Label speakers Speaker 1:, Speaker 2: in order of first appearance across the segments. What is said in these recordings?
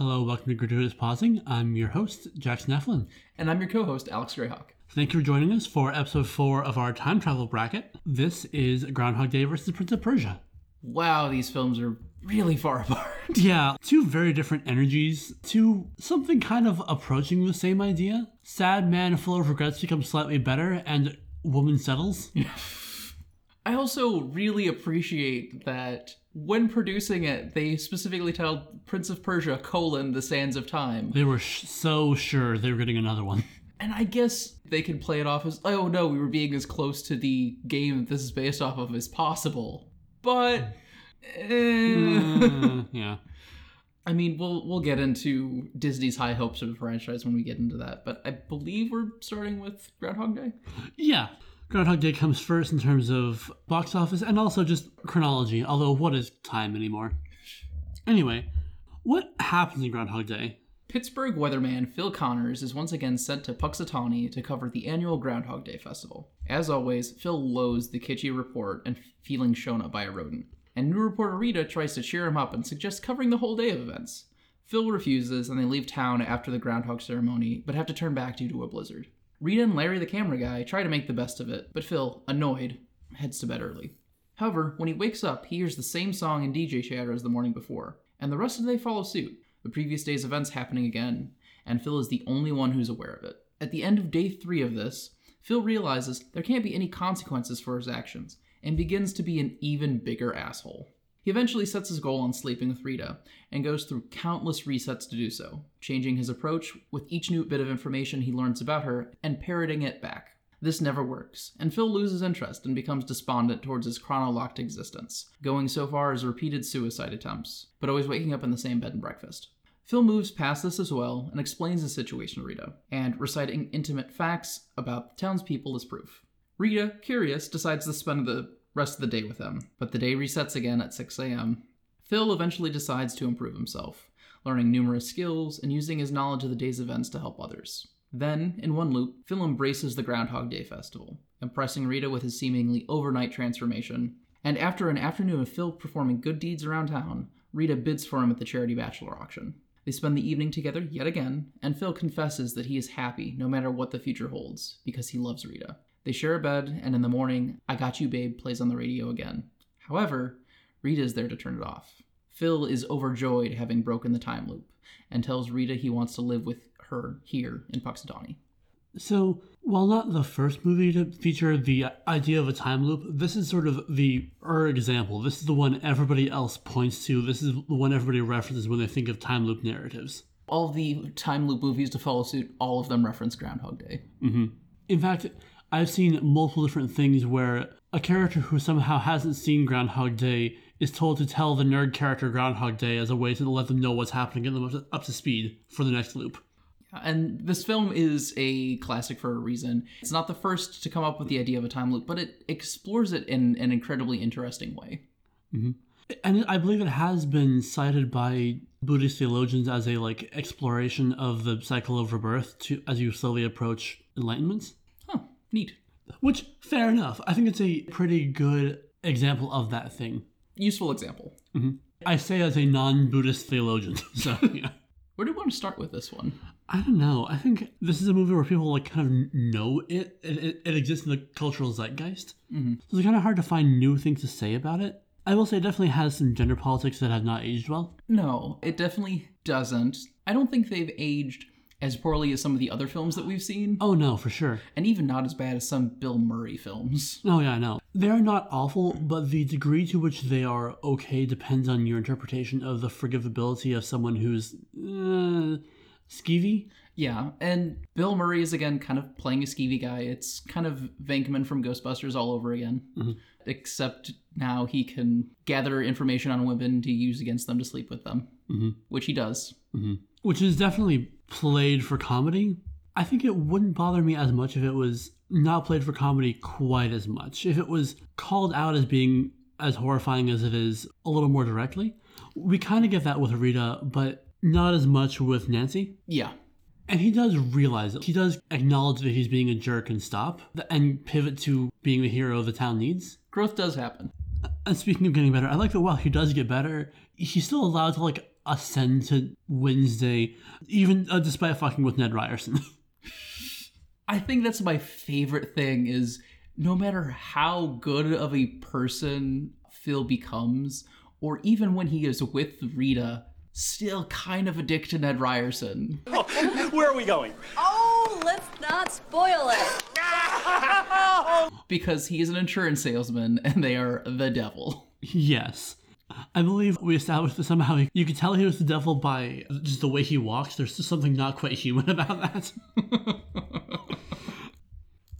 Speaker 1: Hello, welcome to Gratuitous Pausing. I'm your host, Jackson Eflin.
Speaker 2: And I'm your co host, Alex Greyhawk.
Speaker 1: Thank you for joining us for episode four of our time travel bracket. This is Groundhog Day versus Prince of Persia.
Speaker 2: Wow, these films are really far apart.
Speaker 1: Yeah, two very different energies, two something kind of approaching the same idea. Sad man full of regrets becomes slightly better, and woman settles.
Speaker 2: I also really appreciate that when producing it, they specifically titled Prince of Persia, colon, The Sands of Time.
Speaker 1: They were sh- so sure they were getting another one.
Speaker 2: And I guess they could play it off as, oh no, we were being as close to the game that this is based off of as possible. But, eh.
Speaker 1: Yeah.
Speaker 2: I mean, we'll we'll get into Disney's high hopes of the franchise when we get into that. But I believe we're starting with Groundhog Day.
Speaker 1: Yeah. Groundhog Day comes first in terms of box office and also just chronology, although what is time anymore? Anyway, what happens in Groundhog Day?
Speaker 2: Pittsburgh weatherman Phil Connors is once again sent to Punxsutawney to cover the annual Groundhog Day festival. As always, Phil loathes the kitschy report and feeling shown up by a rodent. And new reporter Rita tries to cheer him up and suggests covering the whole day of events. Phil refuses, and they leave town after the groundhog ceremony, but have to turn back due to a blizzard. Rita and Larry, the camera guy, try to make the best of it, but Phil, annoyed, heads to bed early. However, when he wakes up, he hears the same song in DJ chatter as the morning before, and the rest of the day follow suit, the previous day's events happening again, and Phil is the only one who's aware of it. At the end of day three of this, Phil realizes there can't be any consequences for his actions, and begins to be an even bigger asshole. He eventually sets his goal on sleeping with Rita, and goes through countless resets to do so, changing his approach with each new bit of information he learns about her and parroting it back. This never works, and Phil loses interest and becomes despondent towards his chronolocked existence, going so far as repeated suicide attempts, but always waking up in the same bed and breakfast. Phil moves past this as well and explains the situation to Rita, and reciting intimate facts about the townspeople as proof. Rita, curious, decides to spend the rest of the day with them, but the day resets again at 6 a.m. Phil eventually decides to improve himself, learning numerous skills and using his knowledge of the day's events to help others. Then, in one loop, Phil embraces the Groundhog Day festival, impressing Rita with his seemingly overnight transformation. And after an afternoon of Phil performing good deeds around town, Rita bids for him at the charity bachelor auction. They spend the evening together yet again, and Phil confesses that he is happy no matter what the future holds, because he loves Rita. They share a bed, and in the morning, I Got You Babe plays on the radio again. However, Rita is there to turn it off. Phil is overjoyed having broken the time loop, and tells Rita he wants to live with her here in Punxsutawney.
Speaker 1: So, while not the first movie to feature the idea of a time loop, this is sort of the er example. This is the one everybody else points to. This is the one everybody references when they think of time loop narratives.
Speaker 2: All the time loop movies to follow suit, all of them reference Groundhog Day.
Speaker 1: In fact, I've seen multiple different things where a character who somehow hasn't seen Groundhog Day is told to tell the nerd character Groundhog Day as a way to let them know what's happening, get them up to, up to speed for the next loop.
Speaker 2: And this film is a classic for a reason. It's not the first to come up with the idea of a time loop, but it explores it in an incredibly interesting way. Mm-hmm.
Speaker 1: And I believe it has been cited by Buddhist theologians as a like exploration of the cycle of rebirth to as you slowly approach enlightenment.
Speaker 2: Neat.
Speaker 1: Which fair enough. I think it's a pretty good example of that thing.
Speaker 2: Useful example.
Speaker 1: I say as a non-Buddhist theologian. So yeah.
Speaker 2: Where do we want to start with this one?
Speaker 1: I don't know. I think this is a movie where people like kind of know it. It, it, it exists in the cultural zeitgeist. Mm-hmm. So it's kind of hard to find new things to say about it. I will say it definitely has some gender politics that have not aged well.
Speaker 2: No, it definitely doesn't. I don't think they've aged as poorly as some of the other films that we've seen,
Speaker 1: Oh no, for sure.
Speaker 2: and even not as bad as some Bill Murray films.
Speaker 1: Oh yeah, I know. They are not awful, but the degree to which they are okay depends on your interpretation of the forgivability of someone who's uh, skeevy.
Speaker 2: Yeah, and Bill Murray is again kind of playing a skeevy guy. It's kind of Venkman from Ghostbusters all over again. Mm-hmm. Except now he can gather information on women to use against them to sleep with them, mm-hmm. which he does. Mm-hmm.
Speaker 1: which is definitely played for comedy. I think it wouldn't bother me as much if it was not played for comedy quite as much. If it was called out as being as horrifying as it is a little more directly. We kind of get that with Rita, but not as much with Nancy.
Speaker 2: Yeah,
Speaker 1: And he does realize it. He does acknowledge that he's being a jerk and stop and pivot to being the hero the town needs.
Speaker 2: growth does happen.
Speaker 1: And speaking of getting better, I like that while he does get better, he's still allowed to like ascend to Wednesday, even uh, despite fucking with Ned Ryerson.
Speaker 2: I think that's my favorite thing is no matter how good of a person Phil becomes, or even when he is with Rita, still kind of a dick to Ned Ryerson.
Speaker 3: Where are we going?
Speaker 4: Oh, let's not spoil it.
Speaker 2: Because he is an insurance salesman and they are the devil.
Speaker 1: yes. I believe we established that somehow you could tell he was the devil by just the way he walks. There's just something not quite human about that.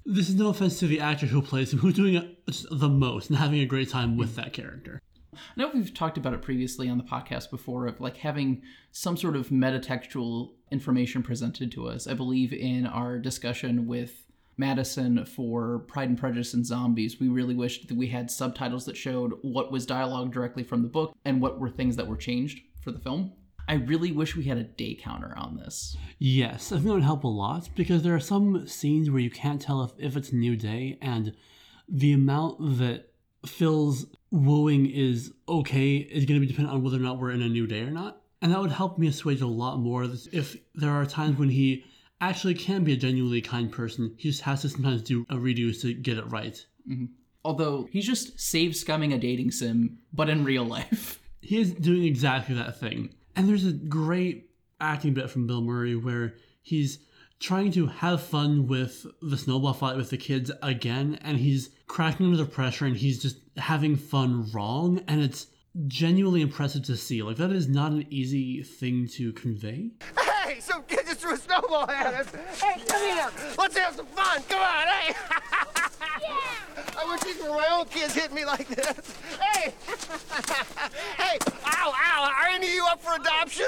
Speaker 1: this is no offense to the actor who plays him, who's doing it the most and having a great time with that character.
Speaker 2: I know we've talked about it previously on the podcast before of like having some sort of metatextual information presented to us. I believe in our discussion with Madison for Pride and Prejudice and Zombies, we really wished that we had subtitles that showed what was dialogue directly from the book and what were things that were changed for the film. I really wish we had a day counter on this.
Speaker 1: Yes, I think it would help a lot because there are some scenes where you can't tell if, if it's New Day and the amount that Phil's wooing is okay is going to be dependent on whether or not we're in a new day or not. And that would help me assuage a lot more if there are times when he actually can be a genuinely kind person. He just has to sometimes do a redo to get it right. Mm-hmm.
Speaker 2: Although he's just save scumming a dating sim, but in real life.
Speaker 1: He is doing exactly that thing. And there's a great acting bit from Bill Murray where he's trying to have fun with the snowball fight with the kids again, and he's cracking under the pressure and he's just having fun wrong, and it's genuinely impressive to see. Like, that is not an easy thing to convey.
Speaker 3: Hey, some kid just threw a snowball at us. Hey, come here. Let's have some fun. Come on, hey. yeah. I wish these were my own kids hitting me like this. Hey. hey, ow, ow. Are any of you up for adoption?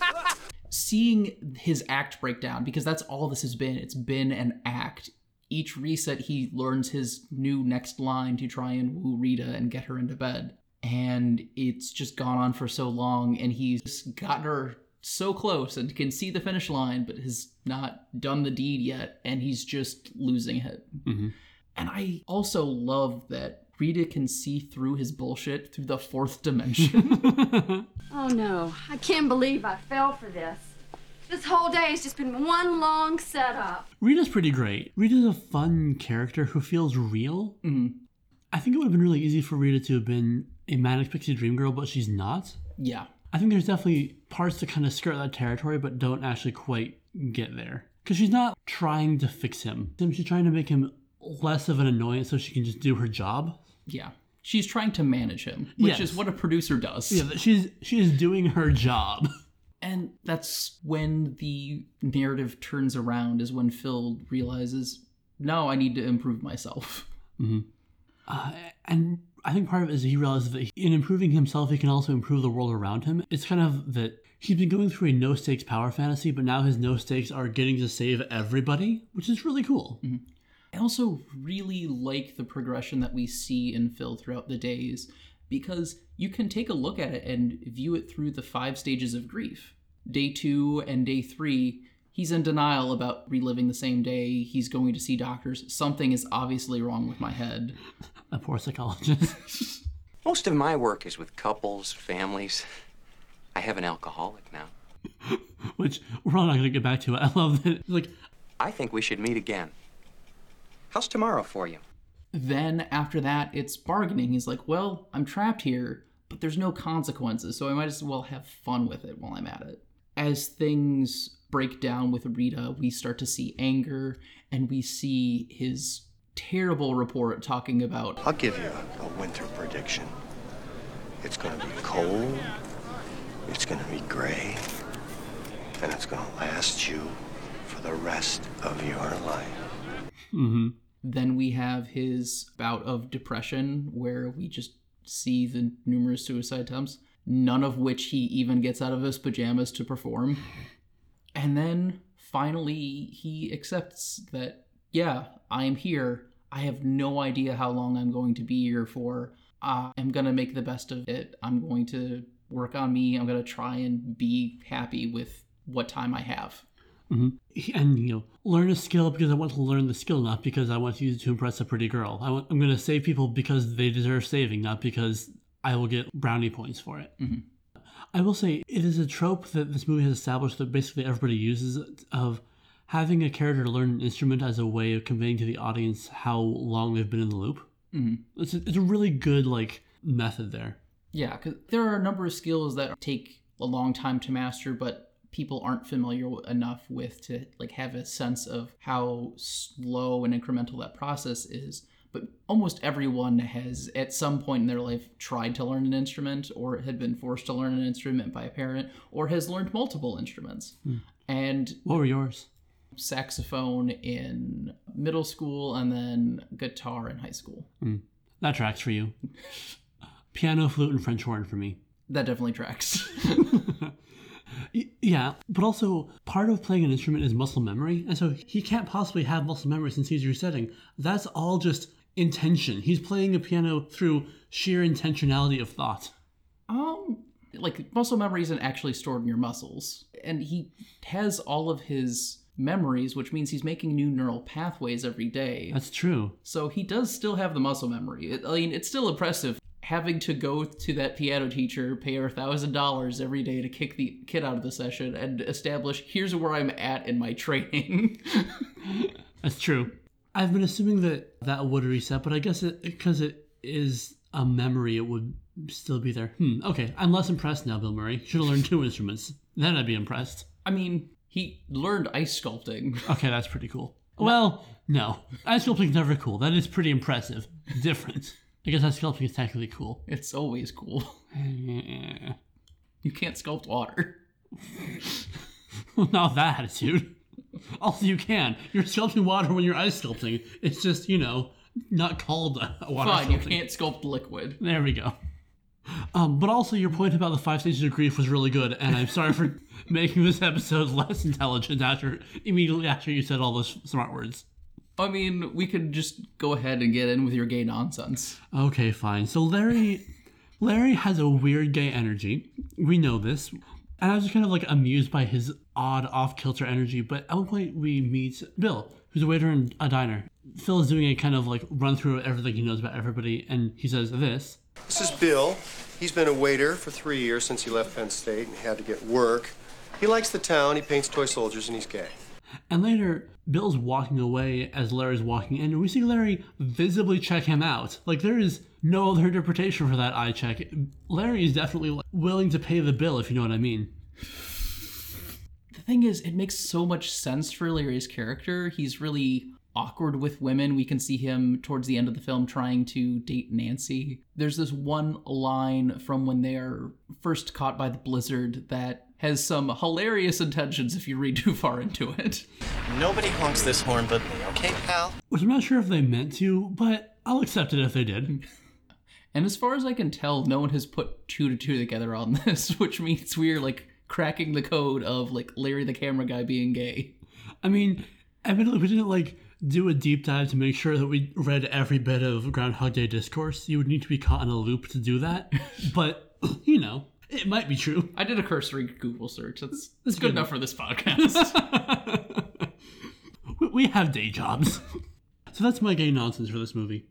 Speaker 2: seeing his act break down because that's all this has been. It's been an act. Each reset, he learns his new next line to try and woo Rita and get her into bed. And it's just gone on for so long, and he's gotten her so close and can see the finish line, but has not done the deed yet, and he's just losing it. Mm-hmm. And I also love that Rita can see through his bullshit through the fourth dimension.
Speaker 4: Oh no, I can't believe I fell for this. This whole day has just been one long setup.
Speaker 1: Rita's pretty great. Rita's a fun character who feels real. Mm-hmm. I think it would have been really easy for Rita to have been a manic pixie dream girl, but she's not.
Speaker 2: yeah.
Speaker 1: I think there's definitely parts that kind of skirt that territory, but don't actually quite get there. Because she's not trying to fix him. She's trying to make him less of an annoyance so she can just do her job.
Speaker 2: Yeah. She's trying to manage him, which
Speaker 1: Yes.
Speaker 2: is what a producer does.
Speaker 1: Yeah, she's she is doing her job.
Speaker 2: And that's when the narrative turns around, is when Phil realizes, no, I need to improve myself.
Speaker 1: Uh, and I think part of it is he realizes that in improving himself, he can also improve the world around him. It's kind of that he's been going through a no stakes power fantasy, but now his no stakes are getting to save everybody, which is really cool. Mm-hmm.
Speaker 2: I also really like the progression that we see in Phil throughout the days because you can take a look at it and view it through the five stages of grief. Day two and day three, he's in denial about reliving the same day. He's going to see doctors. Something is obviously wrong with my head.
Speaker 1: A poor psychologist.
Speaker 5: Most of my work is with couples, families. I have an alcoholic now.
Speaker 1: which we're all not going to get back to it. I love that. Like,
Speaker 5: I think we should meet again. How's tomorrow for you?
Speaker 2: then after that it's bargaining he's like well i'm trapped here but there's no consequences so i might as well have fun with it while i'm at it as things break down with rita we start to see anger and we see his terrible report talking about
Speaker 6: I'll give you a, a winter prediction. It's gonna be cold, it's gonna be gray, and it's gonna last you for the rest of your life. Mm-hmm.
Speaker 2: then we have his bout of depression where we just see the numerous suicide attempts none of which he even gets out of his pajamas to perform. And then finally he accepts that yeah i am here. I have no idea how long i'm going to be here for. I'm going to make the best of it. I'm going to work on me. I'm going to try and be happy with what time i have. Mm-hmm.
Speaker 1: He- and you know, learn a skill because I want to learn the skill, not because I want to use it to impress a pretty girl. I I'm going to save people because they deserve saving, not because I will get brownie points for it. I will say it is a trope that this movie has established that basically everybody uses of having a character learn an instrument as a way of conveying to the audience how long they've been in the loop. Mm-hmm. It's, a, it's a really good like method there.
Speaker 2: Yeah, because there are a number of skills that take a long time to master, but people aren't familiar enough with to like have a sense of how slow and incremental that process is but almost everyone has at some point in their life tried to learn an instrument or had been forced to learn an instrument by a parent or has learned multiple instruments hmm. and
Speaker 1: What were yours?
Speaker 2: saxophone in middle school and then guitar in high school hmm.
Speaker 1: That tracks for you. Piano, flute, and French horn for me.
Speaker 2: that definitely tracks
Speaker 1: Yeah, but also part of playing an instrument is muscle memory, and so he can't possibly have muscle memory since he's resetting. That's all just intention. He's playing a piano through sheer intentionality of thought.
Speaker 2: Um, like muscle memory isn't actually stored in your muscles, and he has all of his memories, which means he's making new neural pathways every day.
Speaker 1: That's true.
Speaker 2: So he does still have the muscle memory. It, I mean, it's still impressive having to go to that piano teacher, pay her a thousand dollars every day to kick the kid out of the session, and establish here's where I'm at in my training.
Speaker 1: That's true. I've been assuming that that would reset, but I guess it because it is a memory, it would still be there. Hmm. Okay, I'm less impressed now, Bill Murray. Should have learned two instruments. Then I'd be impressed.
Speaker 2: I mean, he learned ice sculpting.
Speaker 1: Okay, that's pretty cool. Well, no. Ice sculpting's never cool. That is pretty impressive. Different. I guess ice sculpting is technically cool.
Speaker 2: It's always cool. You can't sculpt water.
Speaker 1: Not that attitude. Also, you can. You're sculpting water when you're ice sculpting. It's just, you know, not called uh, water
Speaker 2: Fine, you can't sculpt liquid.
Speaker 1: There we go. Um, but also, your point about the five stages of grief was really good, and I'm sorry for making this episode less intelligent after immediately after you said all those smart words.
Speaker 2: I mean, we could just go ahead and get in with your gay nonsense.
Speaker 1: Okay, fine. So Larry, Larry has a weird gay energy. We know this, and I was just kind of like amused by his odd, off kilter energy. But at one point, we meet Bill, who's a waiter in a diner. Phil is doing a kind of like run through of everything he knows about everybody, and he says this.
Speaker 6: This is Bill. He's been a waiter for three years since he left Penn State and had to get work. He likes the town, he paints toy soldiers, and he's gay.
Speaker 1: And later, Bill's walking away as Larry's walking in, and we see Larry visibly check him out. Like, there is no other interpretation for that eye check. Larry is definitely willing to pay the bill, if you know what I mean.
Speaker 2: The thing is, it makes so much sense for Larry's character. He's really awkward with women. We can see him towards the end of the film trying to date Nancy. There's this one line from when they are first caught by the blizzard that has some hilarious intentions if you read too far into it.
Speaker 7: Nobody honks this horn but me, okay, pal?
Speaker 1: Which I'm not sure if they meant to, but I'll accept it if they did.
Speaker 2: And as far as I can tell, no one has put two to two together on this, which means we're like cracking the code of like Larry the camera guy being gay.
Speaker 1: I mean, evidently, we didn't like do a deep dive to make sure that we read every bit of Groundhog Day discourse. You would need to be caught in a loop to do that. but, you know, it might be true.
Speaker 2: I did a cursory Google search. That's, that's
Speaker 1: good
Speaker 2: good enough for this podcast.
Speaker 1: We- we have day jobs. so that's my gay nonsense for this movie.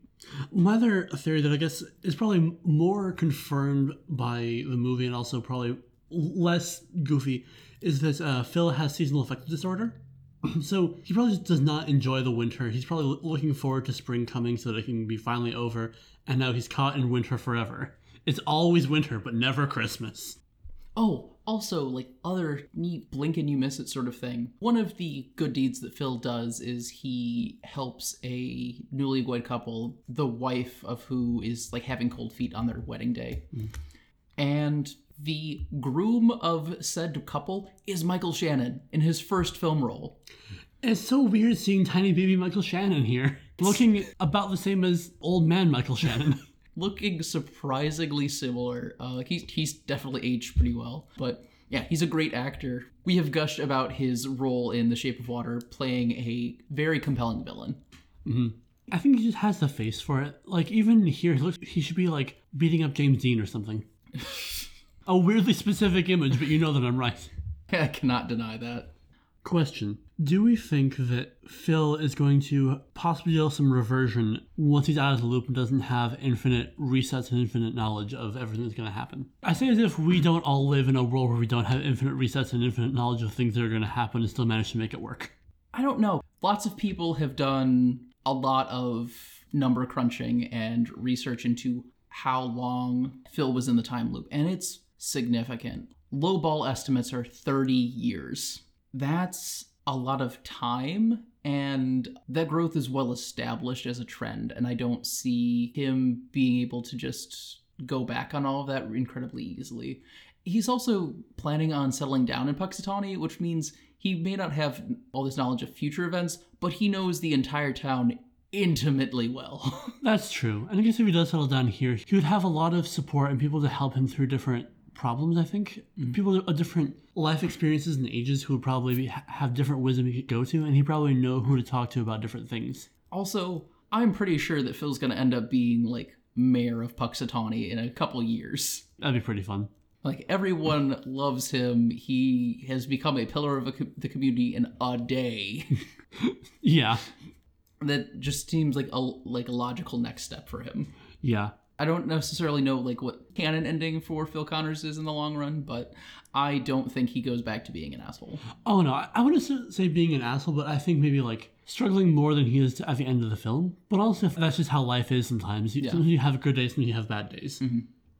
Speaker 1: My other theory that I guess is probably more confirmed by the movie and also probably less goofy is that uh, Phil has seasonal affective disorder. so he probably just does not enjoy the winter. He's probably loo- looking forward to spring coming so that it can be finally over. And now he's caught in winter forever. It's always winter, but never Christmas.
Speaker 2: Oh, also, like other neat blink and you miss it sort of thing. One of the good deeds that Phil does is he helps a newlywed couple, the wife of who is like having cold feet on their wedding day. And the groom of said couple is Michael Shannon in his first film role.
Speaker 1: It's so weird seeing tiny baby Michael Shannon here, looking about the same as old man Michael Shannon.
Speaker 2: looking surprisingly similar. Uh, he's he's definitely aged pretty well, but yeah, he's a great actor. We have gushed about his role in The Shape of Water, playing a very compelling villain.
Speaker 1: I think he just has the face for it. Like even here, he looks he should be like beating up James Dean or something. a weirdly specific image, but you know that I'm right.
Speaker 2: I cannot deny that.
Speaker 1: Question Do we think that Phil is going to possibly deal some reversion once he's out of the loop and doesn't have infinite resets and infinite knowledge of everything that's going to happen? I say as if we don't all live in a world where we don't have infinite resets and infinite knowledge of things that are going to happen and still manage to make it work.
Speaker 2: I don't know. Lots of people have done a lot of number crunching and research into how long Phil was in the time loop, and it's significant. Low ball estimates are 30 years. That's a lot of time, and that growth is well established as a trend, and I don't see him being able to just go back on all of that incredibly easily. He's also planning on settling down in Punxsutawney, which means he may not have all this knowledge of future events, but he knows the entire town intimately well.
Speaker 1: That's true. And I guess if he does settle down here, he would have a lot of support and people to help him through different problems, I think. Mm-hmm. People of different life experiences and ages who would probably be, have different wisdom he could go to, and he probably know who to talk to about different things.
Speaker 2: also, I'm pretty sure that Phil's going to end up being like mayor of Punxsutawney in a couple years.
Speaker 1: That'd be pretty fun.
Speaker 2: Like everyone loves him. He has become a pillar of a co- the community in a day.
Speaker 1: Yeah.
Speaker 2: that just seems like a like a logical next step for him.
Speaker 1: Yeah.
Speaker 2: I don't necessarily know like what canon ending for Phil Connors is in the long run, but I don't think he goes back to being an asshole.
Speaker 1: Oh no, I, I wouldn't say being an asshole, but I think maybe like struggling more than he is at the end of the film. But also, that's just how life is sometimes. You, Sometimes you have good days, and you have bad days.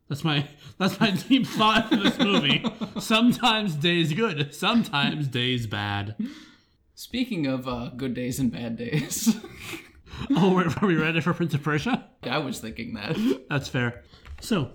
Speaker 1: That's my that's my deep thought for this movie. sometimes days good, sometimes days bad.
Speaker 2: Speaking of uh, good days and bad days,
Speaker 1: Oh, are, we ready for Prince of Persia?
Speaker 2: I was thinking that.
Speaker 1: That's fair. So,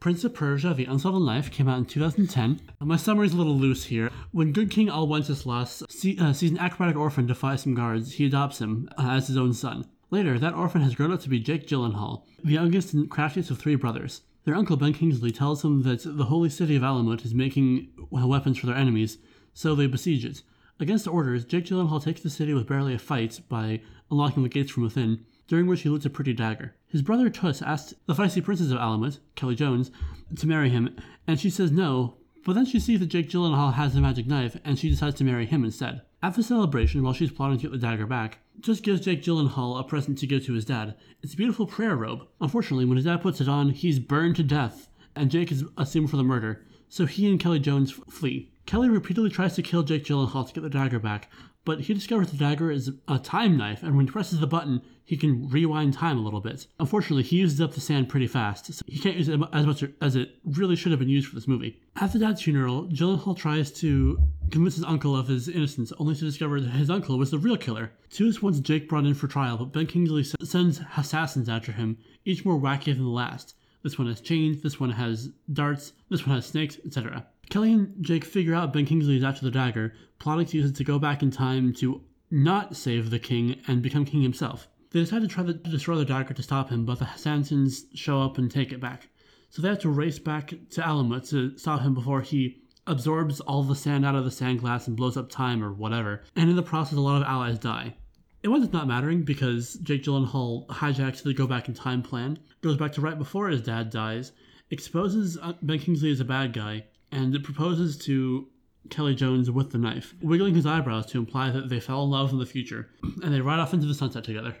Speaker 1: Prince of Persia: The Unsolved Life came out in 2010. My summary's a little loose here. When Good King Al Wenceslas see, uh, sees an acrobatic orphan defy some guards, he adopts him uh, as his own son. Later, that orphan has grown up to be Jake Gyllenhaal, the youngest and craftiest of three brothers. Their uncle Ben Kingsley tells them that the holy city of Alamut is making uh, weapons for their enemies, so they besiege it. Against orders, Jake Gyllenhaal takes the city with barely a fight by unlocking the gates from within, during which he loots a pretty dagger. His brother Tus asks the feisty princess of Alamut, Kelly Jones, to marry him, and she says no, but then she sees that Jake Gyllenhaal has the magic knife, and she decides to marry him instead. At the celebration, while she's plotting to get the dagger back, Tus gives Jake Gyllenhaal a present to give to his dad. It's a beautiful prayer robe. Unfortunately, when his dad puts it on, he's burned to death, and Jake is assumed for the murder, so he and Kelly Jones flee. Kelly repeatedly tries to kill Jake Gyllenhaal to get the dagger back, but he discovers the dagger is a time knife, and when he presses the button, he can rewind time a little bit. Unfortunately, he uses up the sand pretty fast, so he can't use it as much as it really should have been used for this movie. At the dad's funeral, Gyllenhaal tries to convince his uncle of his innocence, only to discover that his uncle was the real killer. Two Tunis wants Jake brought in for trial, but Ben Kingsley sends assassins after him, each more wacky than the last. This one has chains, this one has darts, this one has snakes, etc. Kelly and Jake figure out Ben Kingsley is after the dagger, plotting to use it to go back in time to not save the king and become king himself. They decide to try to destroy the dagger to stop him, but the assassins show up and take it back. So they have to race back to Alamut to stop him before he absorbs all the sand out of the sand glass and blows up time or whatever. And in the process, a lot of allies die. It winds up not mattering because Jake Gyllenhaal hijacks the go back in time plan, goes back to right before his dad dies, exposes uh, Ben Kingsley as a bad guy, and proposes to Kelly Jones with the knife, wiggling his eyebrows to imply that they fell in love in the future, and they ride off into the sunset together.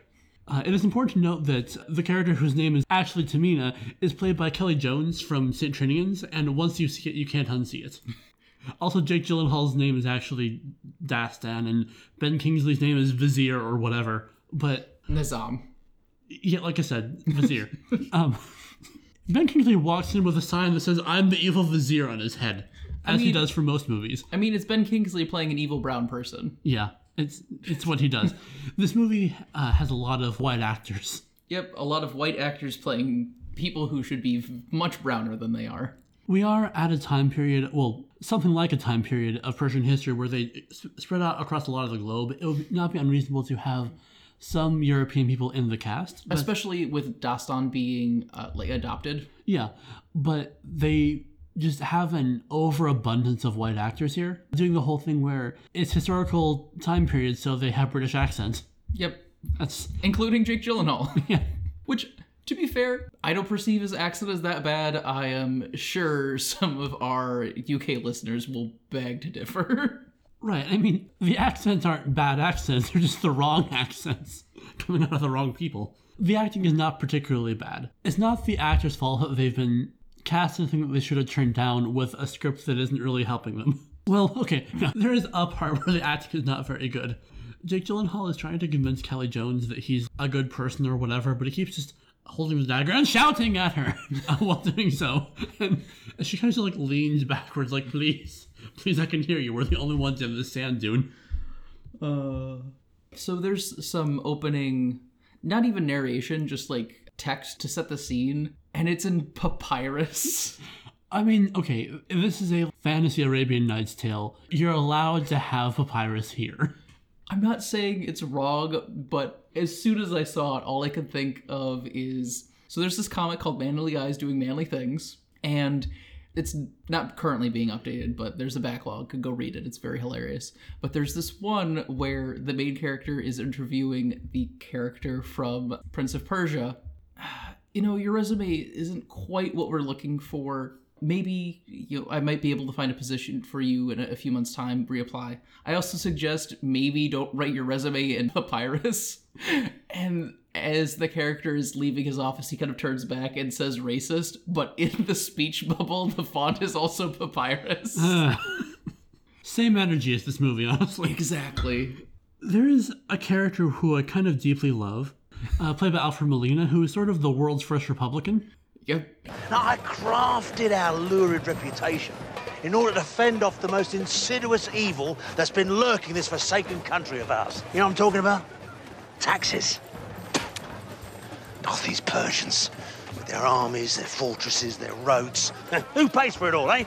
Speaker 1: Uh, it is important to note that the character whose name is actually Tamina is played by Kelly Jones from St. Trinian's, and once you see it, you can't unsee it. Also, Jake Gyllenhaal's name is actually Dastan, and Ben Kingsley's name is Vizier or whatever. But
Speaker 2: Nizam.
Speaker 1: yeah, like I said, Vizier. um, ben Kingsley walks in with a sign that says "I'm the evil Vizier" on his head, as he
Speaker 2: mean-
Speaker 1: does for most movies.
Speaker 2: I mean, it's Ben Kingsley playing an evil brown person.
Speaker 1: Yeah, it's it's what he does. this movie uh, has a lot of white actors.
Speaker 2: Yep, a lot of white actors playing people who should be much browner than they are.
Speaker 1: We are at a time period, well, something like a time period of Persian history where they s- spread out across a lot of the globe. It would not be unreasonable to have some European people in the cast. but-
Speaker 2: Especially with Dastan being uh, like adopted.
Speaker 1: yeah, but they just have an overabundance of white actors here, doing the whole thing where it's historical time period, so they have British accents.
Speaker 2: Yep,
Speaker 1: That's
Speaker 2: including Jake Gyllenhaal.
Speaker 1: yeah.
Speaker 2: Which, to be fair, I don't perceive his accent as that bad. I am sure some of our UK listeners will beg to differ.
Speaker 1: Right. I mean, the accents aren't bad accents, they're just the wrong accents coming out of the wrong people. The acting is not particularly bad. It's not the actor's fault that they've been cast in something that they should have turned down with a script that isn't really helping them. Well, okay, there is a part where the acting is not very good. Jake Gyllenhaal is trying to convince Kelly Jones that he's a good person or whatever, but he keeps just holding the dagger and shouting at her uh, while doing so. And she kind of like leans backwards, like, please, please, I can hear you. We're the only ones in the sand dune.
Speaker 2: Uh, so there's some opening, not even narration, just like text to set the scene, and it's in papyrus.
Speaker 1: I mean, okay, this is a fantasy Arabian Nights tale. You're allowed to have papyrus here.
Speaker 2: I'm not saying it's wrong, but as soon as I saw it, all I could think of is so there's this comic called Manly Guys Doing Manly Things, and it's not currently being updated, but there's a backlog. Go read it. It's very hilarious. But there's this one where the main character is interviewing the character from Prince of Persia. You know, your resume isn't quite what we're looking for. Maybe you know, I might be able to find a position for you in a, a few months' time. Reapply. I also suggest maybe don't write your resume in papyrus. and as the character is leaving his office, he kind of turns back and says racist, but in the speech bubble, the font is also papyrus.
Speaker 1: Same energy as this movie, honestly.
Speaker 2: exactly.
Speaker 1: There is a character who I kind of deeply love, uh, played by Alfred Molina, who is sort of the world's first Republican.
Speaker 8: Now, I crafted our lurid reputation in order to fend off the most insidious evil that's been lurking this forsaken country of ours. You know what I'm talking about? Taxes. Oh, these Persians, with their armies, their fortresses, their roads. Who pays for it all, eh?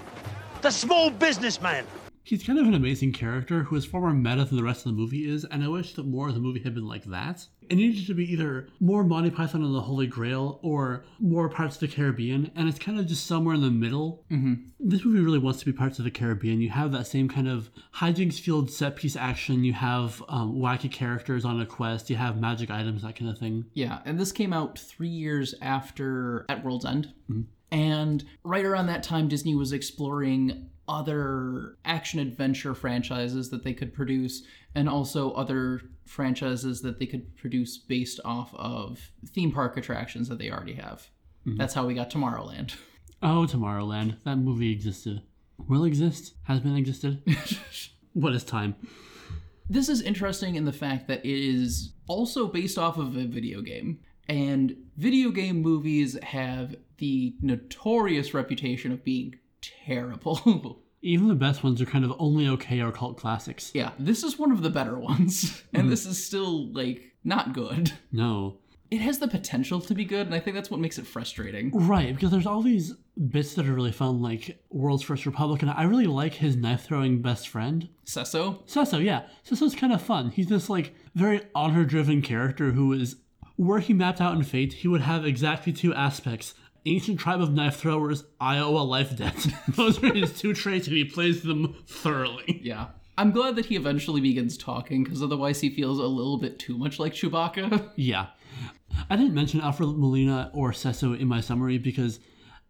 Speaker 8: The small businessman.
Speaker 1: He's kind of an amazing character who is far more meta than the rest of the movie is, and I wish that more of the movie had been like that. It needed to be either more Monty Python and the Holy Grail or more Pirates of the Caribbean, and it's kind of just somewhere in the middle. Mm-hmm. This movie really wants to be Pirates of the Caribbean. You have that same kind of hijinks fueled set piece action, you have um, wacky characters on a quest, you have magic items, that kind of thing.
Speaker 2: Yeah, and this came out three years after At World's End. And right around that time, Disney was exploring other action adventure franchises that they could produce, and also other franchises that they could produce based off of theme park attractions that they already have. Mm-hmm. That's how we got Tomorrowland.
Speaker 1: Oh, Tomorrowland. That movie existed. Will exist? Has been existed? what is time?
Speaker 2: This is interesting in the fact that it is also based off of a video game. And video game movies have the notorious reputation of being terrible.
Speaker 1: Even the best ones are kind of only okay or cult classics.
Speaker 2: yeah, this is one of the better ones. And hmm. this is still, like, not good.
Speaker 1: No.
Speaker 2: It has the potential to be good, and I think that's what makes it frustrating.
Speaker 1: Right, because there's all these bits that are really fun, like World's First Republic, and I really like his knife throwing best friend.
Speaker 2: Seso?
Speaker 1: Seso, yeah. Seso's kind of fun. He's this, like, very honor driven character who is, were he mapped out in Fate, he would have exactly two aspects ancient tribe of knife throwers, Iowa life debt. Those are his two traits, and he plays them thoroughly.
Speaker 2: Yeah. I'm glad that he eventually begins talking, because otherwise he feels a little bit too much like Chewbacca.
Speaker 1: Yeah. I didn't mention Alfred Molina or Seso in my summary because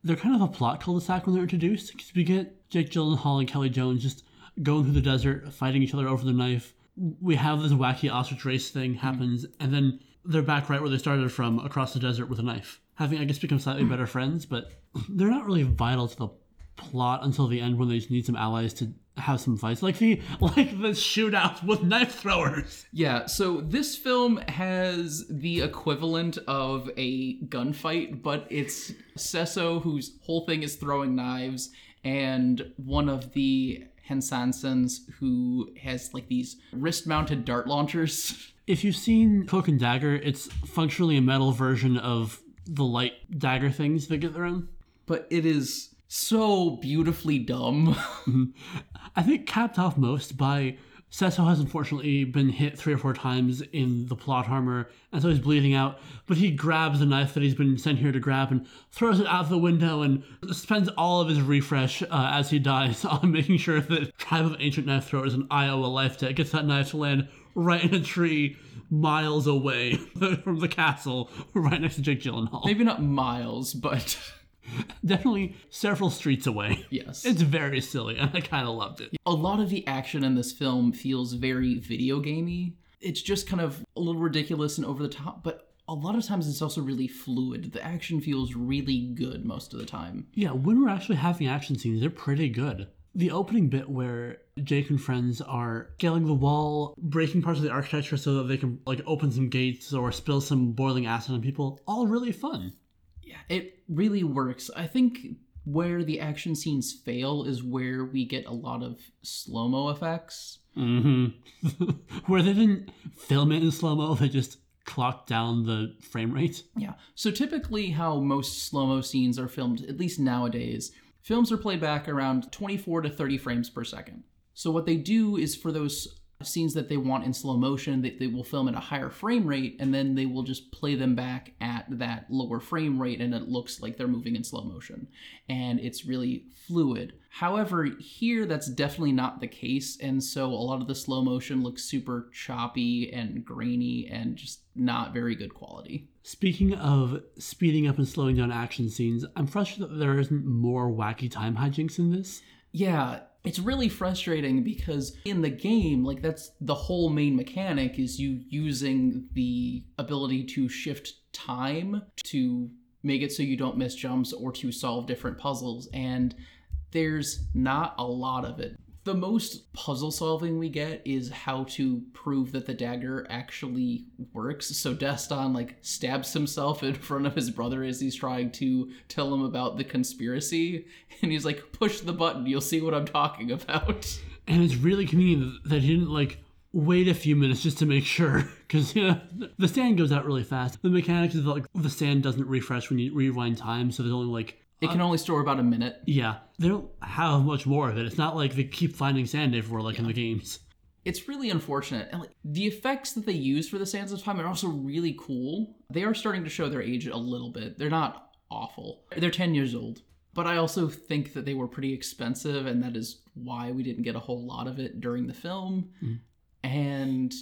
Speaker 1: they're kind of a plot cul-de-sac when they're introduced. Because we get Jake Gyllenhaal and Kelly Jones just going through the desert, fighting each other over the knife. We have this wacky ostrich race thing happens, and then they're back right where they started from, across the desert with a knife. Having, I guess, become slightly better friends, but they're not really vital to the plot until the end when they just need some allies to have some fights. Like the like the shootout with knife throwers.
Speaker 2: Yeah, so this film has the equivalent of a gunfight, but it's Seso whose whole thing is throwing knives, and one of the Hassansins who has like these wrist-mounted dart launchers.
Speaker 1: If you've seen Cloak and Dagger, it's functionally a metal version of the light dagger things that get thrown.
Speaker 2: But it is so beautifully dumb.
Speaker 1: I think capped off most by Seso has unfortunately been hit three or four times in the plot armor, and so he's bleeding out. But he grabs the knife that he's been sent here to grab and throws it out the window and spends all of his refresh uh, as he dies on making sure that Tribe of Ancient Knife Throwers in Iowa Life Debt gets that knife to land right in a tree miles away from the castle, right next to Jake Gyllenhaal.
Speaker 2: Maybe not miles, but
Speaker 1: Definitely several streets away.
Speaker 2: Yes.
Speaker 1: It's very silly, and I kind of loved it.
Speaker 2: a lot of the action in this film feels very video gamey. It's just kind of a little ridiculous and over the top, but a lot of times it's also really fluid. The action feels really good most of the time.
Speaker 1: Yeah, when we're actually having action scenes, they're pretty good. The opening bit where Jake and friends are scaling the wall, breaking parts of the architecture so that they can like open some gates or spill some boiling acid on people, all really fun.
Speaker 2: Yeah, it really works. I think where the action scenes fail is where we get a lot of slow mo effects.
Speaker 1: Mm-hmm. where they didn't film it in slow mo, they just clocked down the frame rate.
Speaker 2: Yeah. So typically, how most slow mo scenes are filmed, at least nowadays, films are played back around 24 to 30 frames per second. So what they do is for those scenes that they want in slow motion, they, they will film at a higher frame rate, and then they will just play them back at that lower frame rate, and it looks like they're moving in slow motion, and it's really fluid. However, here that's definitely not the case, and so a lot of the slow motion looks super choppy and grainy and just not very good quality.
Speaker 1: Speaking of speeding up and slowing down action scenes, I'm frustrated that there isn't more wacky time hijinks in this.
Speaker 2: Yeah, it's really frustrating because in the game, like that's the whole main mechanic is you using the ability to shift time to make it so you don't miss jumps or to solve different puzzles and there's not a lot of it. The most puzzle solving we get is how to prove that the dagger actually works. So Dastan like stabs himself in front of his brother as he's trying to tell him about the conspiracy, and he's like, "Push the button, you'll see what I'm talking about."
Speaker 1: And it's really convenient that he didn't like wait a few minutes just to make sure because you know, the sand goes out really fast. The mechanics is like the sand doesn't refresh when you rewind time, so there's only like
Speaker 2: It can only store about a minute.
Speaker 1: yeah, they don't have much more of it. It's not like they keep finding sand everywhere like in the games.
Speaker 2: It's really unfortunate. And like the effects that they use for the Sands of Time are also really cool. They are starting to show their age a little bit. They're not awful. They're 10 years old. But I also think that they were pretty expensive, and that is why we didn't get a whole lot of it during the film. Mm. And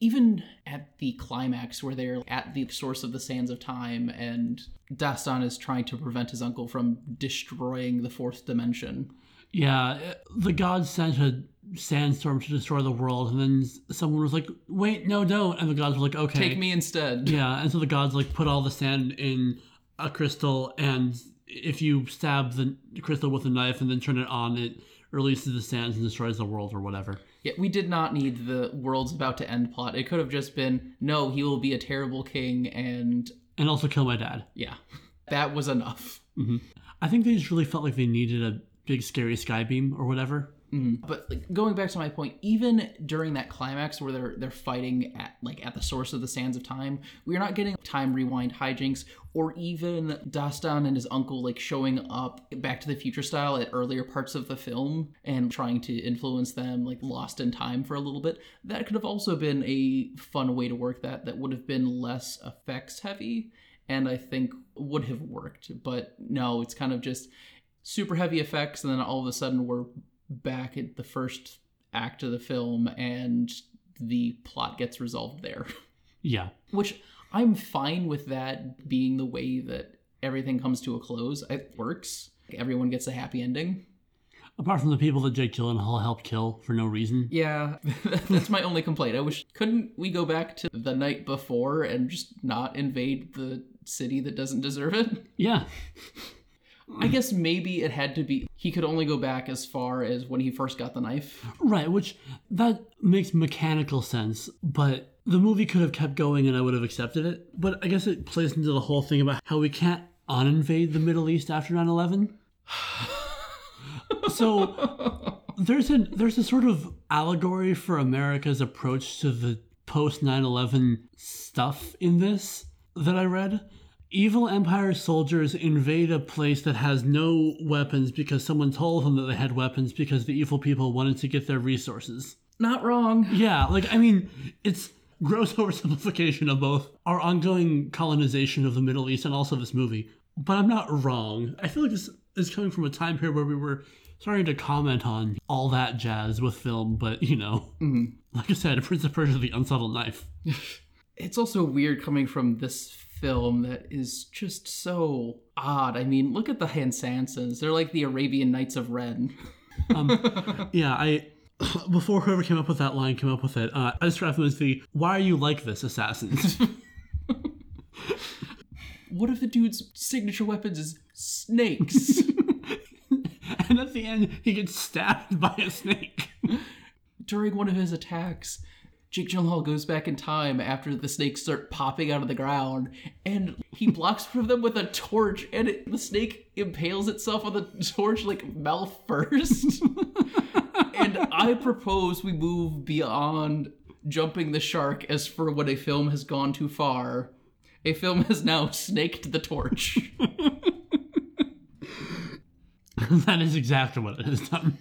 Speaker 2: even at the climax where they're at the source of the sands of time and Dastan is trying to prevent his uncle from destroying the fourth dimension.
Speaker 1: Yeah, the gods sent a sandstorm to destroy the world, and then someone was like, "Wait, no, don't!" And the gods were like, "Okay,
Speaker 2: Take me instead.
Speaker 1: Yeah, and so the gods like put all the sand in a crystal, and if you stab the crystal with a knife and then turn it on, it releases the sands and destroys the world or whatever.
Speaker 2: Yeah, we did not need the world's about to end plot. It could have just been, no, he will be a terrible king, and
Speaker 1: And also kill my dad.
Speaker 2: yeah, that was enough. Mm-hmm.
Speaker 1: I think they just really felt like they needed a big scary sky beam or whatever. Mm-hmm.
Speaker 2: But like, going back to my point, even during that climax where they're they're fighting at like at the source of the sands of time, we are not getting time rewind hijinks or even Dastan and his uncle like showing up Back to the Future style at earlier parts of the film and trying to influence them like lost in time for a little bit. That could have also been a fun way to work that that would have been less effects heavy and I think would have worked. But no, it's kind of just super heavy effects and then all of a sudden we're back at the first act of the film and the plot gets resolved there.
Speaker 1: Yeah.
Speaker 2: Which I'm fine with that being the way that everything comes to a close. It works. Everyone gets a happy ending.
Speaker 1: Apart from the people that Jake Gyllenhaal helped kill for no reason.
Speaker 2: Yeah, that's my only complaint. I wish couldn't we go back to the night before and just not invade the city that doesn't deserve it?
Speaker 1: Yeah.
Speaker 2: I guess maybe it had to be he could only go back as far as when he first got the knife.
Speaker 1: Right, which that makes mechanical sense, but the movie could have kept going and I would have accepted it. But I guess it plays into the whole thing about how we can't uninvade the Middle East after 9/11. so there's a there's a sort of allegory for America's approach to the post 9/11 stuff in this that I read. Evil Empire soldiers invade a place that has no weapons because someone told them that they had weapons because the evil people wanted to get their resources.
Speaker 2: Not wrong.
Speaker 1: Yeah, like, I mean, it's gross oversimplification of both our ongoing colonization of the Middle East and also this movie. But I'm not wrong. I feel like this is coming from a time period where we were starting to comment on all that jazz with film, but, you know, mm-hmm. like I said, Prince of Persia, the unsubtle knife.
Speaker 2: It's also weird coming from this film that is just so odd. I mean, look at the Hassansins. They're like the Arabian Nights of Ren.
Speaker 1: Yeah, I before whoever came up with that line came up with it, uh, I described them as the "Why are you like this, assassins?"
Speaker 2: What if the dude's signature weapons is snakes?
Speaker 1: and at the end, he gets stabbed by a snake.
Speaker 2: During one of his attacks, Jake Gyllenhaal goes back in time after the snakes start popping out of the ground, and he blocks one of them with a torch, and it, the snake impales itself on the torch like mouth first. and I propose we move beyond jumping the shark as for when a film has gone too far. A film has now snaked the torch.
Speaker 1: that is exactly what it has done.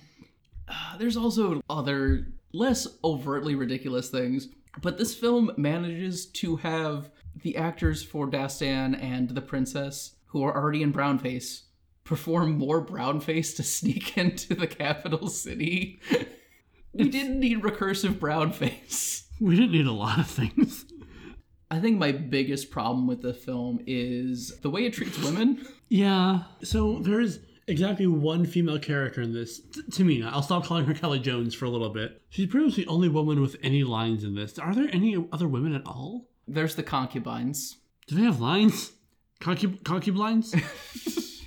Speaker 2: Uh, there's also other less overtly ridiculous things, but this film manages to have the actors for Dastan and the princess, who are already in brownface, perform more brownface to sneak into the capital city. we didn't need recursive brownface.
Speaker 1: We didn't need a lot of things.
Speaker 2: I think my biggest problem with the film is the way it treats women.
Speaker 1: Yeah. So there is exactly one female character in this. T- Tamina. I'll stop calling her Kelly Jones for a little bit. She's pretty much the only woman with any lines in this. Are there any other women at all?
Speaker 2: There's the concubines.
Speaker 1: Do they have lines? Concub- concubines?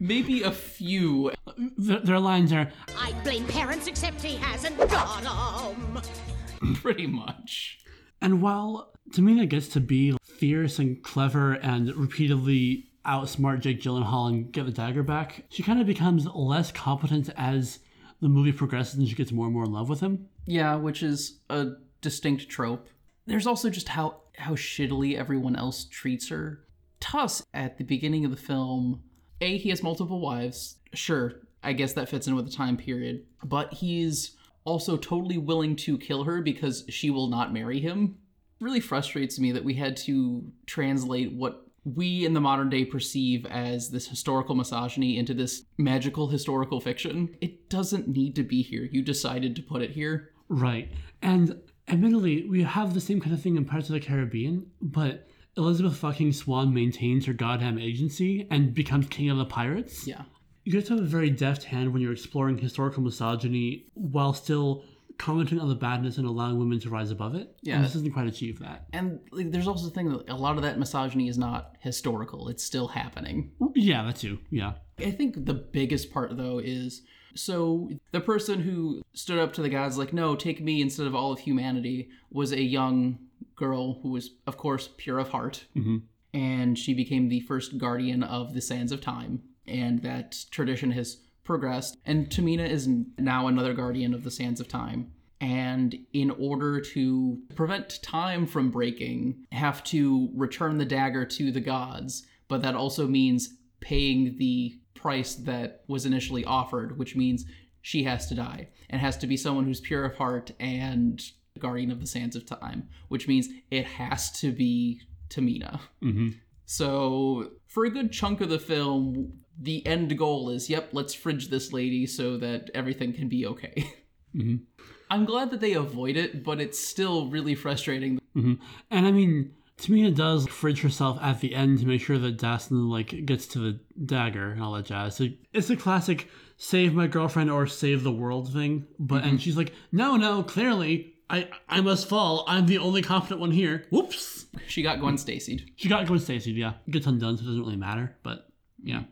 Speaker 2: Maybe a few.
Speaker 1: Their, their lines are
Speaker 9: I blame parents except he hasn't got 'em.
Speaker 2: Pretty much.
Speaker 1: And while Tamina gets to be fierce and clever and repeatedly outsmart Jake Gyllenhaal and get the dagger back, she kind of becomes less competent as the movie progresses and she gets more and more in love with him.
Speaker 2: Yeah, which is a distinct trope. There's also just how how shittily everyone else treats her. Tus at the beginning of the film, A, he has multiple wives. Sure, I guess that fits in with the time period. But he's also totally willing to kill her because she will not marry him. It really frustrates me that we had to translate what we in the modern day perceive as this historical misogyny into this magical historical fiction. It doesn't need to be here. You decided to put it here.
Speaker 1: Right. And admittedly, we have the same kind of thing in Pirates of the Caribbean, but Elizabeth fucking Swann maintains her goddamn agency and becomes king of the pirates.
Speaker 2: Yeah.
Speaker 1: You have to have a very deft hand when you're exploring historical misogyny while still commenting on the badness and allowing women to rise above it.
Speaker 2: Yeah.
Speaker 1: And this doesn't quite achieve that.
Speaker 2: And like, there's also the thing that a lot of that misogyny is not historical. It's still happening.
Speaker 1: Yeah, that too. Yeah.
Speaker 2: I think the biggest part though is so the person who stood up to the gods like no, take me instead of all of humanity was a young girl who was of course pure of heart. Mm-hmm. And she became the first guardian of the sands of time and that tradition has progressed and Tamina is now another guardian of the sands of time. And in order to prevent time from breaking have to return the dagger to the gods but that also means paying the price that was initially offered which means she has to die and has to be someone who's pure of heart and guardian of the sands of time which means it has to be Tamina. Mm-hmm. So for a good chunk of the film, the end goal is, yep, let's fridge this lady so that everything can be okay. Mm-hmm. I'm glad that they avoid it, but it's still really frustrating. Mm-hmm.
Speaker 1: And I mean, Tamina does fridge herself at the end to make sure that Dastan like gets to the dagger and all that jazz. So it's a classic save my girlfriend or save the world thing. But and mm-hmm. she's like, no, no, clearly I I must fall. I'm the only competent one here. Whoops.
Speaker 2: She got Gwen Stacy'd.
Speaker 1: She got Gwen Stacy, yeah. Gets undone, so it doesn't really matter. But yeah.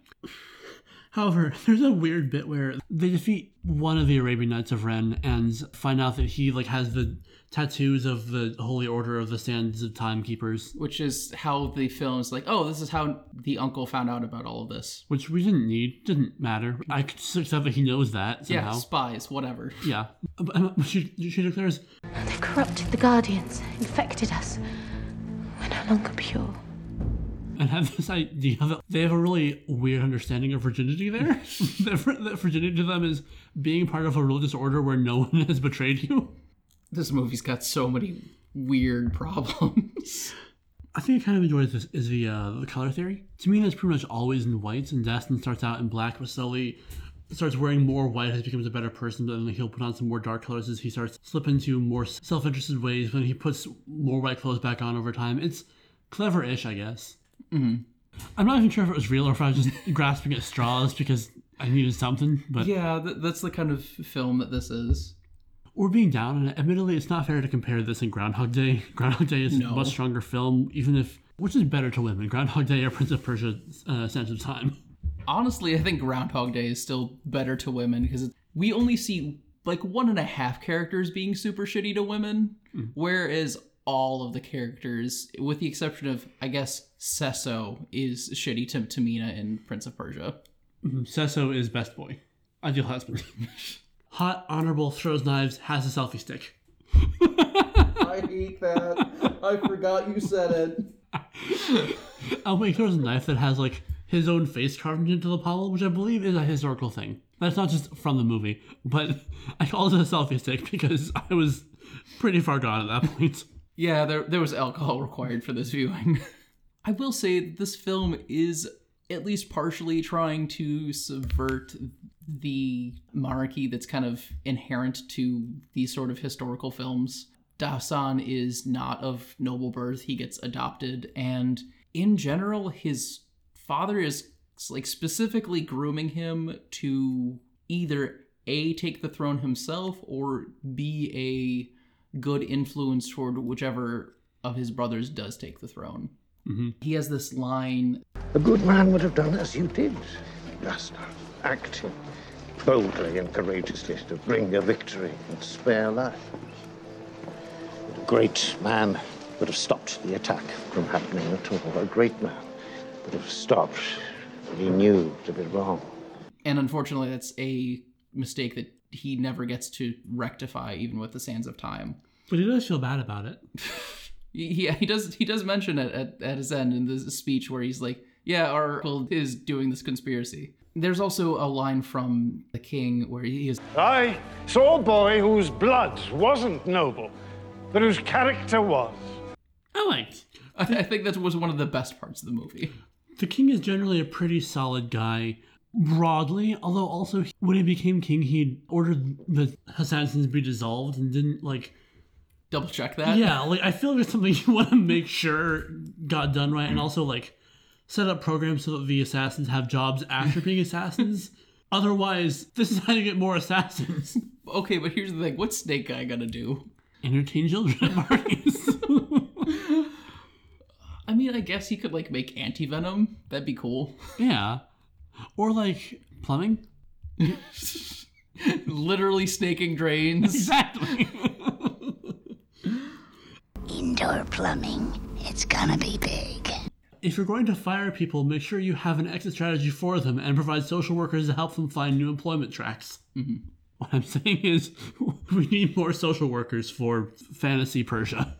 Speaker 1: However, there's a weird bit where they defeat one of the Arabian Knights of Ren and find out that he like has the tattoos of the Holy Order of the Sands of Timekeepers,
Speaker 2: Which is how the film is like, oh, this is how the uncle found out about all of this.
Speaker 1: which we didn't need. Didn't matter. I could just accept that he knows that
Speaker 2: Yeah, spies, whatever.
Speaker 1: Yeah. But um, she, she declares,
Speaker 9: They've corrupted the Guardians, infected us. We're no longer pure.
Speaker 1: And have this idea that they have a really weird understanding of virginity there. that, virginity to them is being part of a religious order where no one has betrayed you.
Speaker 2: This movie's got so many weird problems.
Speaker 1: I think I kind of enjoyed this is the uh, the color theory. To me, is pretty much always in whites, and Dastan starts out in black, but slowly starts wearing more white as he becomes a better person. But then he'll put on some more dark colors as he starts slipping into more self-interested ways. When he puts more white clothes back on over time, it's clever-ish, I guess.
Speaker 2: Mhm.
Speaker 1: I'm not even sure if it was real or if I was just grasping at straws because I needed something. But
Speaker 2: Yeah, th- that's the kind of film that this is.
Speaker 1: we're being down on it. Admittedly, it's not fair to compare this and Groundhog Day. Groundhog Day is
Speaker 2: No.
Speaker 1: a much stronger film, even if which is better to women, Groundhog Day or Prince of Persia: uh, Sands of Time.
Speaker 2: Honestly, I think Groundhog Day is still better to women because we only see like one and a half characters being super shitty to women, whereas all of the characters, with the exception of I guess Seso, is shitty to Tamina in Prince of Persia.
Speaker 1: Mhm. Seso is best boy, ideal husband. Hot, honorable, throws knives, has a selfie stick.
Speaker 2: I hate that. I forgot you said it.
Speaker 1: Oh wait, throws a knife that has like his own face carved into the pommel, which I believe is a historical thing. That's not just from the movie, but I called it a selfie stick because I was pretty far gone at that point.
Speaker 2: Yeah, there there was alcohol required for this viewing. I will say this film is at least partially trying to subvert the monarchy that's kind of inherent to these sort of historical films. Dastan is not of noble birth. He gets adopted and in general his father is like specifically grooming him to either a take the throne himself or be a good influence toward whichever of his brothers does take the throne.
Speaker 1: Mhm.
Speaker 2: He has this line
Speaker 8: A good man would have done as you did, Master, acting boldly and courageously to bring a victory and spare life. A great man would have stopped the attack from happening at all. A great man would have stopped what he knew to be wrong.
Speaker 2: and unfortunately that's a mistake that he never gets to rectify even with the sands of time
Speaker 1: But he does feel bad about it.
Speaker 2: he, he does he does mention it at, at his end in this speech where he's like yeah our uncle is doing this conspiracy there's also a line from the king where he is
Speaker 10: I saw a boy whose blood wasn't noble, but whose character was.
Speaker 1: I liked.
Speaker 2: I, I think that was one of the best parts of the movie
Speaker 1: The king is generally a pretty solid guy, broadly. Although also when he became king, he ordered the assassins be dissolved and didn't like.
Speaker 2: double check that
Speaker 1: Yeah, like I feel like it's something you want to make sure got done right, and mm. also like set up programs so that the assassins have jobs after being assassins. Otherwise, this is how you get more assassins.
Speaker 2: okay but here's the thing what's snake guy gonna do
Speaker 1: Entertain children at parties.
Speaker 2: i mean i guess he could like make anti-venom that'd be cool
Speaker 1: yeah, or like plumbing.
Speaker 2: literally snaking drains
Speaker 1: Exactly.
Speaker 11: Indoor plumbing. It's gonna be big.
Speaker 1: If you're going to fire people, make sure you have an exit strategy for them and provide social workers to help them find new employment tracks. Mm-hmm. What I'm saying is, we need more social workers for fantasy Persia.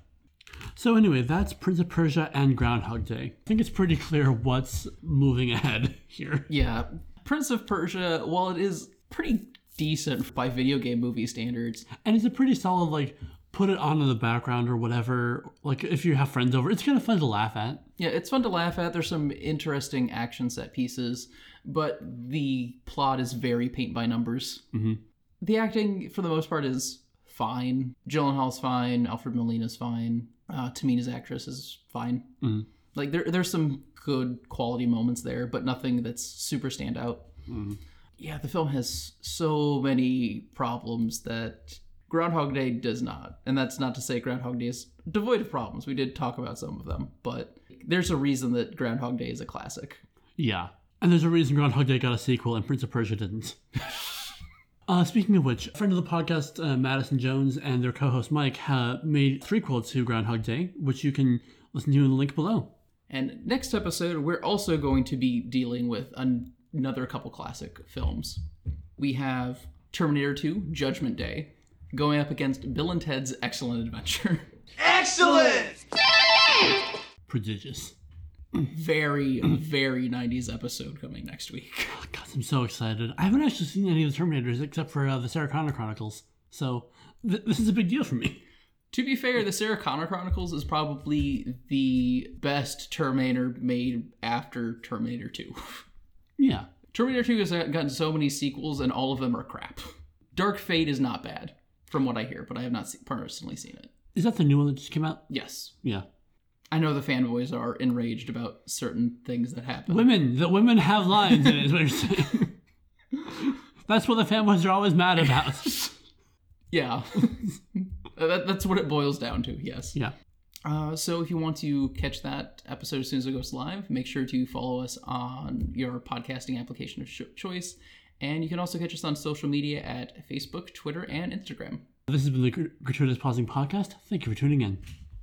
Speaker 1: So, anyway, that's Prince of Persia and Groundhog Day. I think it's pretty clear what's moving ahead here.
Speaker 2: Yeah, Prince of Persia, while it is pretty decent by video game movie standards,
Speaker 1: And it's a pretty solid, like, put it on in the background or whatever. Like, if you have friends over, it's kind of fun to laugh at.
Speaker 2: yeah, it's fun to laugh at. There's some interesting action set pieces, but the plot is very paint by numbers.
Speaker 1: Mhm.
Speaker 2: The acting, for the most part, is fine. Gyllenhaal's fine. Alfred Molina's fine. Uh, Tamina's actress is fine.
Speaker 1: Mhm.
Speaker 2: Like there, there's some good quality moments there, but nothing that's super standout.
Speaker 1: Mhm.
Speaker 2: Yeah, the film has so many problems that Groundhog Day does not. And that's not to say Groundhog Day is devoid of problems. We did talk about some of them, but there's a reason that Groundhog Day is a classic.
Speaker 1: Yeah. And there's a reason Groundhog Day got a sequel and Prince of Persia didn't. uh, speaking of which, a friend of the podcast, uh, Madison Jones, and their co host Mike uh, made three quotes to Groundhog Day, which you can listen to in the link below.
Speaker 2: And next episode, we're also going to be dealing with an- another couple classic films. We have Terminator 2 Judgment Day going up against Bill and Ted's Excellent Adventure.
Speaker 3: Excellent!
Speaker 1: Prodigious.
Speaker 2: Very, very 90s episode coming next week.
Speaker 1: God, I'm so excited. I haven't actually seen any of the Terminators except for uh, the Sarah Connor Chronicles, so th- this is a big deal for me.
Speaker 2: To be fair, the Sarah Connor Chronicles is probably the best Terminator made after Terminator 2.
Speaker 1: Yeah.
Speaker 2: Terminator 2 has gotten so many sequels, and all of them are crap. Dark Fate is not bad, from what I hear, but I have not se- personally seen it.
Speaker 1: Is that the new one that just came out?
Speaker 2: Yes.
Speaker 1: Yeah.
Speaker 2: I know the fanboys are enraged about certain things that happen.
Speaker 1: Women, the women have lines in it, is what you're saying. That's what the fanboys are always mad about.
Speaker 2: Yeah. that, that's what it boils down to, yes.
Speaker 1: Yeah.
Speaker 2: Uh, so if you want to catch that episode as soon as it goes live, make sure to follow us on your podcasting application of choice. And you can also catch us on social media at Facebook, Twitter, and Instagram.
Speaker 1: This has been the Gratuitous Pausing Podcast. Thank you for tuning in.